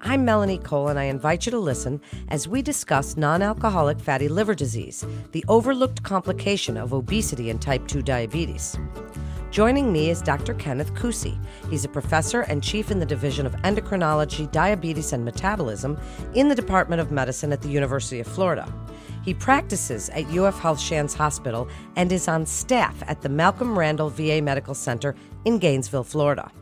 I'm Melanie Cole, and I invite you to listen as we discuss non alcoholic fatty liver disease, the overlooked complication of obesity and type 2 diabetes. Joining me is Dr. Kenneth Cusi. He's a professor and chief in the Division of Endocrinology, Diabetes, and Metabolism in the Department of Medicine at the University of Florida. He practices at UF Health Shands Hospital and is on staff at the Malcolm Randall VA Medical Center in Gainesville, Florida.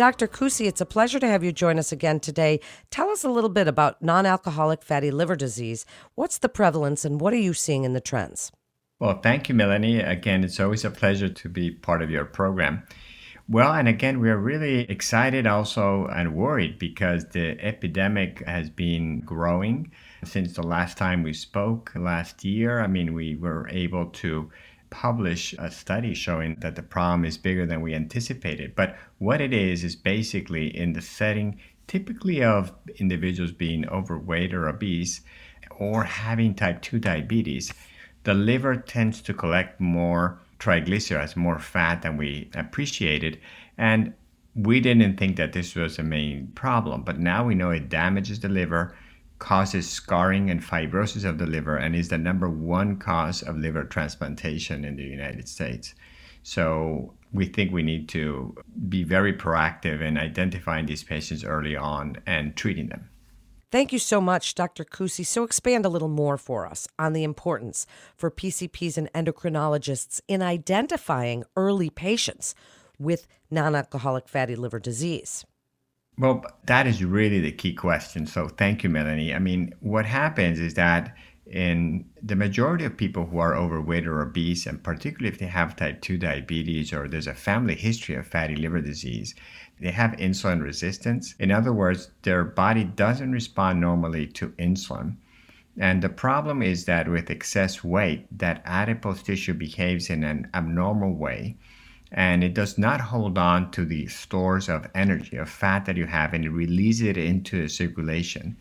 Dr. Cusi, it's a pleasure to have you join us again today. Tell us a little bit about non alcoholic fatty liver disease. What's the prevalence and what are you seeing in the trends? Well, thank you, Melanie. Again, it's always a pleasure to be part of your program. Well, and again, we are really excited also and worried because the epidemic has been growing since the last time we spoke last year. I mean, we were able to publish a study showing that the problem is bigger than we anticipated. But what it is, is basically in the setting typically of individuals being overweight or obese or having type 2 diabetes the liver tends to collect more triglycerides, more fat than we appreciated. And we didn't think that this was a main problem, but now we know it damages the liver, causes scarring and fibrosis of the liver, and is the number one cause of liver transplantation in the United States. So we think we need to be very proactive in identifying these patients early on and treating them. Thank you so much, Dr. Cusi. So expand a little more for us on the importance for PCPs and endocrinologists in identifying early patients with non alcoholic fatty liver disease. Well, that is really the key question. So thank you, Melanie. I mean, what happens is that in the majority of people who are overweight or obese, and particularly if they have type 2 diabetes or there's a family history of fatty liver disease, they have insulin resistance. In other words, their body doesn't respond normally to insulin. And the problem is that with excess weight, that adipose tissue behaves in an abnormal way and it does not hold on to the stores of energy, of fat that you have, and it releases it into circulation.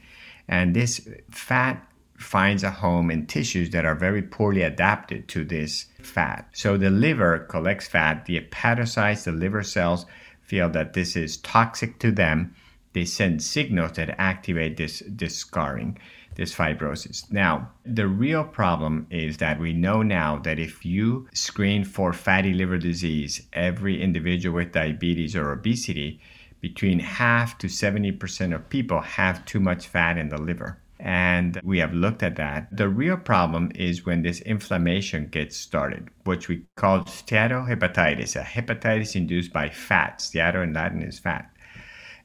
And this fat finds a home in tissues that are very poorly adapted to this fat. So the liver collects fat, the hepatocytes, the liver cells feel that this is toxic to them. They send signals that activate this, this scarring, this fibrosis. Now, the real problem is that we know now that if you screen for fatty liver disease, every individual with diabetes or obesity, between half to 70% of people have too much fat in the liver and we have looked at that. The real problem is when this inflammation gets started, which we call steatohepatitis, a hepatitis induced by fat. Steato in Latin is fat.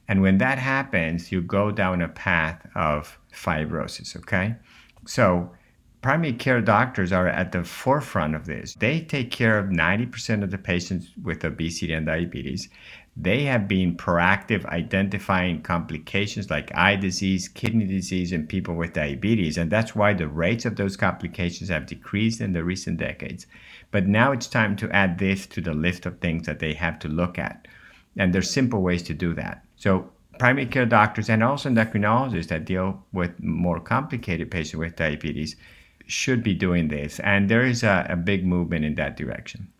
And when that happens, you go down a path of fibrosis, okay? So, primary care doctors are at the forefront of this. They take care of 90% of the patients with obesity and diabetes. They have been proactive identifying complications like eye disease, kidney disease, and people with diabetes. And that's why the rates of those complications have decreased in the recent decades. But now it's time to add this to the list of things that they have to look at. And there's simple ways to do that. So primary care doctors and also endocrinologists that deal with more complicated patients with diabetes should be doing this. And there is a, a big movement in that direction.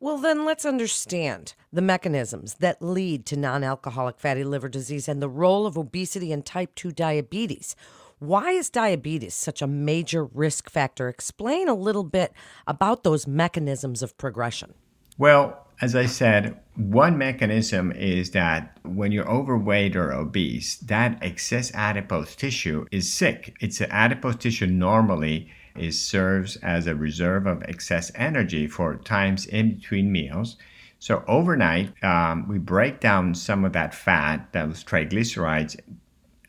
Well, then let's understand the mechanisms that lead to non alcoholic fatty liver disease and the role of obesity and type 2 diabetes. Why is diabetes such a major risk factor? Explain a little bit about those mechanisms of progression. Well, as I said, one mechanism is that when you're overweight or obese, that excess adipose tissue is sick. It's adipose tissue normally is serves as a reserve of excess energy for times in between meals. So overnight, um, we break down some of that fat, those triglycerides,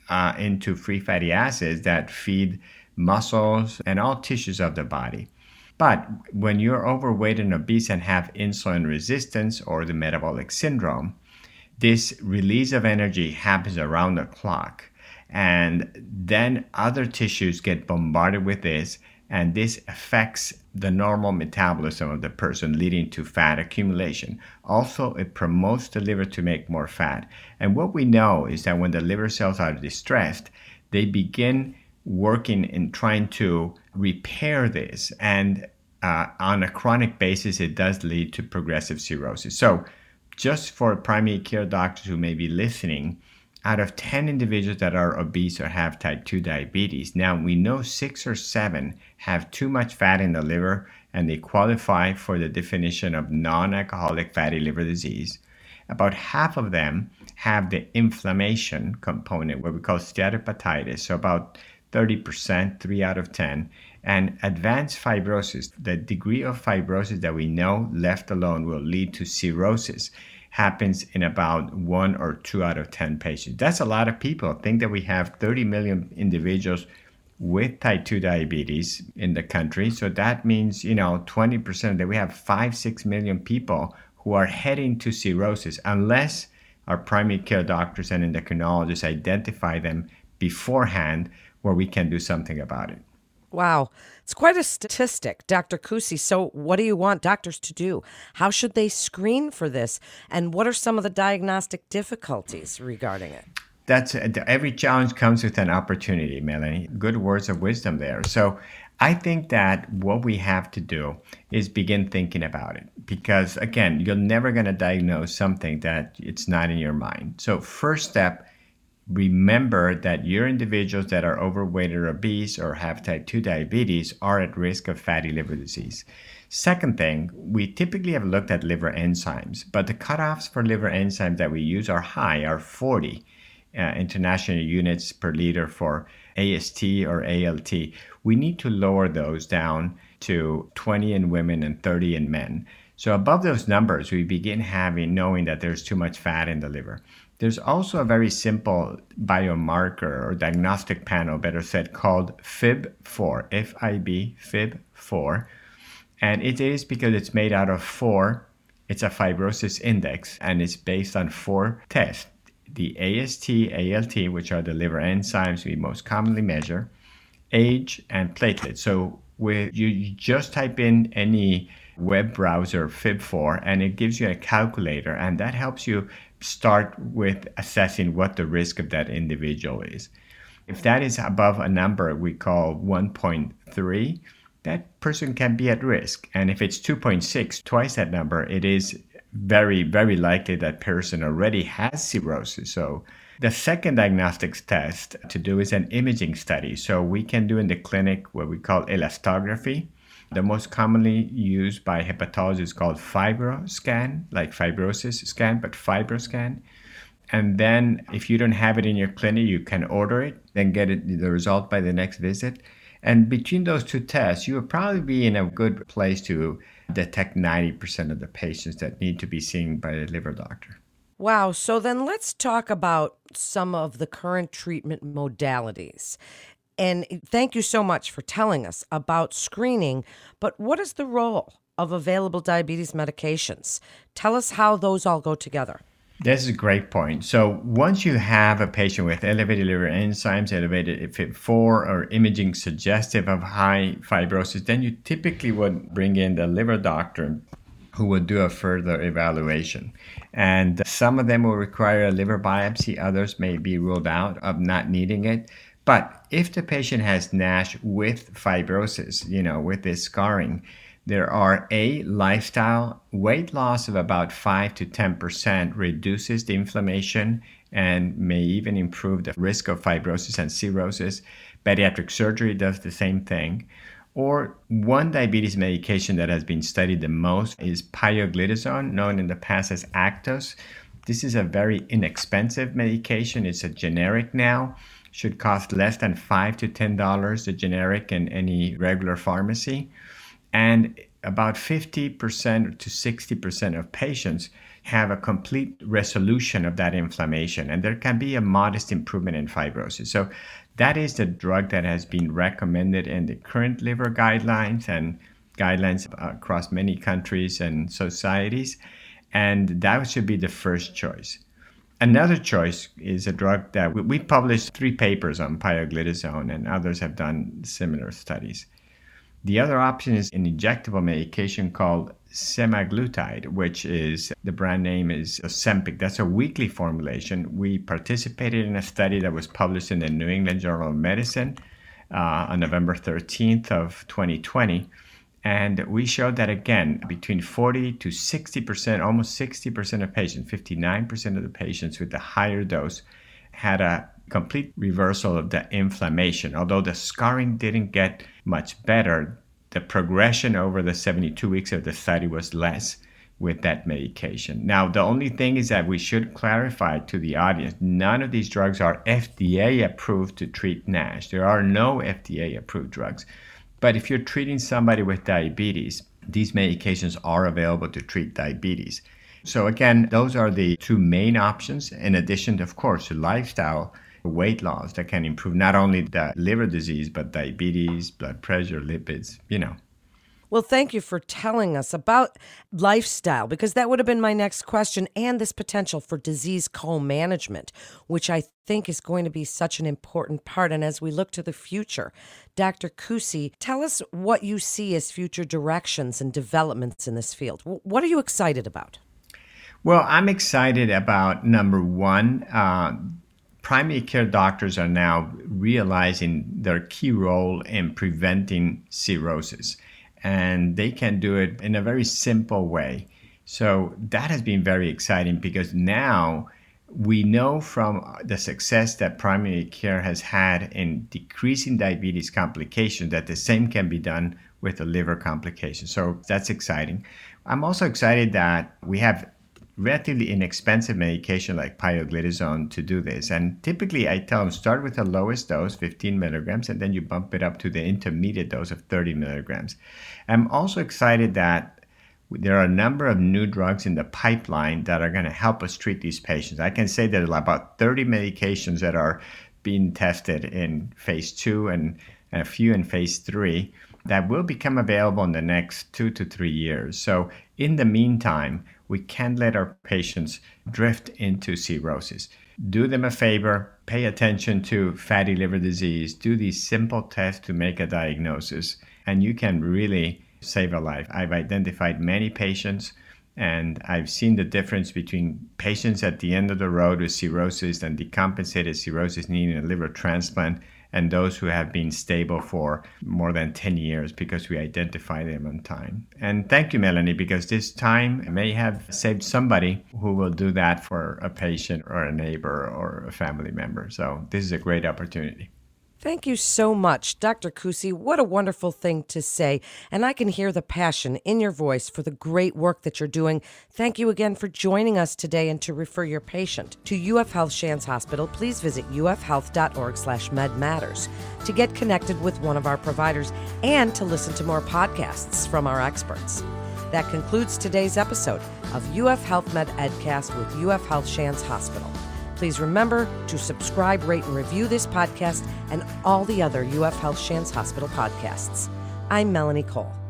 uh, into free fatty acids that feed muscles and all tissues of the body. But when you're overweight and obese and have insulin resistance or the metabolic syndrome, this release of energy happens around the clock. And then other tissues get bombarded with this, and this affects the normal metabolism of the person, leading to fat accumulation. Also, it promotes the liver to make more fat. And what we know is that when the liver cells are distressed, they begin working in trying to repair this. And uh, on a chronic basis, it does lead to progressive cirrhosis. So, just for primary care doctors who may be listening, out of 10 individuals that are obese or have type 2 diabetes, now we know six or seven have too much fat in the liver and they qualify for the definition of non alcoholic fatty liver disease. About half of them have the inflammation component, what we call steatohepatitis, so about 30%, 3 out of 10. And advanced fibrosis, the degree of fibrosis that we know left alone will lead to cirrhosis happens in about one or two out of 10 patients. That's a lot of people. Think that we have 30 million individuals with type 2 diabetes in the country. So that means, you know, 20% that we have 5, 6 million people who are heading to cirrhosis unless our primary care doctors and endocrinologists identify them beforehand where we can do something about it. Wow. It's quite a statistic, Dr. Cusi. So, what do you want doctors to do? How should they screen for this? And what are some of the diagnostic difficulties regarding it? That's every challenge comes with an opportunity, Melanie. Good words of wisdom there. So, I think that what we have to do is begin thinking about it because, again, you're never going to diagnose something that it's not in your mind. So, first step remember that your individuals that are overweight or obese or have type 2 diabetes are at risk of fatty liver disease. Second thing, we typically have looked at liver enzymes, but the cutoffs for liver enzymes that we use are high, are 40 uh, international units per liter for AST or ALT. We need to lower those down to 20 in women and 30 in men. So above those numbers, we begin having knowing that there's too much fat in the liver. There's also a very simple biomarker or diagnostic panel, better said, called FIB4, F I B, FIB4. And it is because it's made out of four, it's a fibrosis index, and it's based on four tests the AST, ALT, which are the liver enzymes we most commonly measure, age, and platelets. So with, you just type in any web browser FIB4 and it gives you a calculator and that helps you start with assessing what the risk of that individual is. If that is above a number we call 1.3, that person can be at risk. And if it's 2.6, twice that number, it is very, very likely that person already has cirrhosis. So the second diagnostics test to do is an imaging study. So we can do in the clinic what we call elastography. The most commonly used by hepatologists is called FibroScan, like fibrosis scan, but FibroScan. And then if you don't have it in your clinic, you can order it, then get it, the result by the next visit. And between those two tests, you will probably be in a good place to detect 90% of the patients that need to be seen by a liver doctor. Wow. So then let's talk about some of the current treatment modalities. And thank you so much for telling us about screening. But what is the role of available diabetes medications? Tell us how those all go together. This is a great point. So once you have a patient with elevated liver enzymes, elevated FIB4, or imaging suggestive of high fibrosis, then you typically would bring in the liver doctor who would do a further evaluation. And some of them will require a liver biopsy, others may be ruled out of not needing it. But if the patient has NASH with fibrosis, you know, with this scarring, there are a lifestyle weight loss of about 5 to 10% reduces the inflammation and may even improve the risk of fibrosis and cirrhosis. Bariatric surgery does the same thing. Or one diabetes medication that has been studied the most is pioglitazone, known in the past as Actos. This is a very inexpensive medication. It's a generic now should cost less than five to ten dollars, the generic in any regular pharmacy, and about 50% to 60% of patients have a complete resolution of that inflammation, and there can be a modest improvement in fibrosis. So, that is the drug that has been recommended in the current liver guidelines and guidelines across many countries and societies, and that should be the first choice. Another choice is a drug that we, we published three papers on pioglitazone, and others have done similar studies. The other option is an injectable medication called semaglutide, which is the brand name is Ozempic. That's a weekly formulation. We participated in a study that was published in the New England Journal of Medicine uh, on November 13th of 2020. And we showed that again, between 40 to 60%, almost 60% of patients, 59% of the patients with the higher dose had a complete reversal of the inflammation. Although the scarring didn't get much better, the progression over the 72 weeks of the study was less with that medication. Now, the only thing is that we should clarify to the audience none of these drugs are FDA approved to treat NASH. There are no FDA approved drugs. But if you're treating somebody with diabetes, these medications are available to treat diabetes. So, again, those are the two main options, in addition, of course, to lifestyle weight loss that can improve not only the liver disease, but diabetes, blood pressure, lipids, you know. Well, thank you for telling us about lifestyle because that would have been my next question and this potential for disease co management, which I think is going to be such an important part. And as we look to the future, Dr. Cusi, tell us what you see as future directions and developments in this field. What are you excited about? Well, I'm excited about number one, uh, primary care doctors are now realizing their key role in preventing cirrhosis, and they can do it in a very simple way. So that has been very exciting because now we know from the success that primary care has had in decreasing diabetes complications that the same can be done with the liver complications. So that's exciting. I'm also excited that we have relatively inexpensive medication like pioglitazone to do this. And typically, I tell them start with the lowest dose, 15 milligrams, and then you bump it up to the intermediate dose of 30 milligrams. I'm also excited that there are a number of new drugs in the pipeline that are going to help us treat these patients. I can say there are about 30 medications that are being tested in phase two and, and a few in phase three that will become available in the next two to three years. So, in the meantime, we can't let our patients drift into cirrhosis. Do them a favor, pay attention to fatty liver disease, do these simple tests to make a diagnosis, and you can really save a life. I've identified many patients and I've seen the difference between patients at the end of the road with cirrhosis and decompensated cirrhosis needing a liver transplant and those who have been stable for more than 10 years because we identify them on time. And thank you, Melanie, because this time may have saved somebody who will do that for a patient or a neighbor or a family member. So this is a great opportunity. Thank you so much, Dr. Cusi. What a wonderful thing to say. And I can hear the passion in your voice for the great work that you're doing. Thank you again for joining us today and to refer your patient to UF Health Shands Hospital. Please visit ufhealth.org slash medmatters to get connected with one of our providers and to listen to more podcasts from our experts. That concludes today's episode of UF Health Med Edcast with UF Health Shands Hospital. Please remember to subscribe, rate, and review this podcast and all the other UF Health Shands Hospital podcasts. I'm Melanie Cole.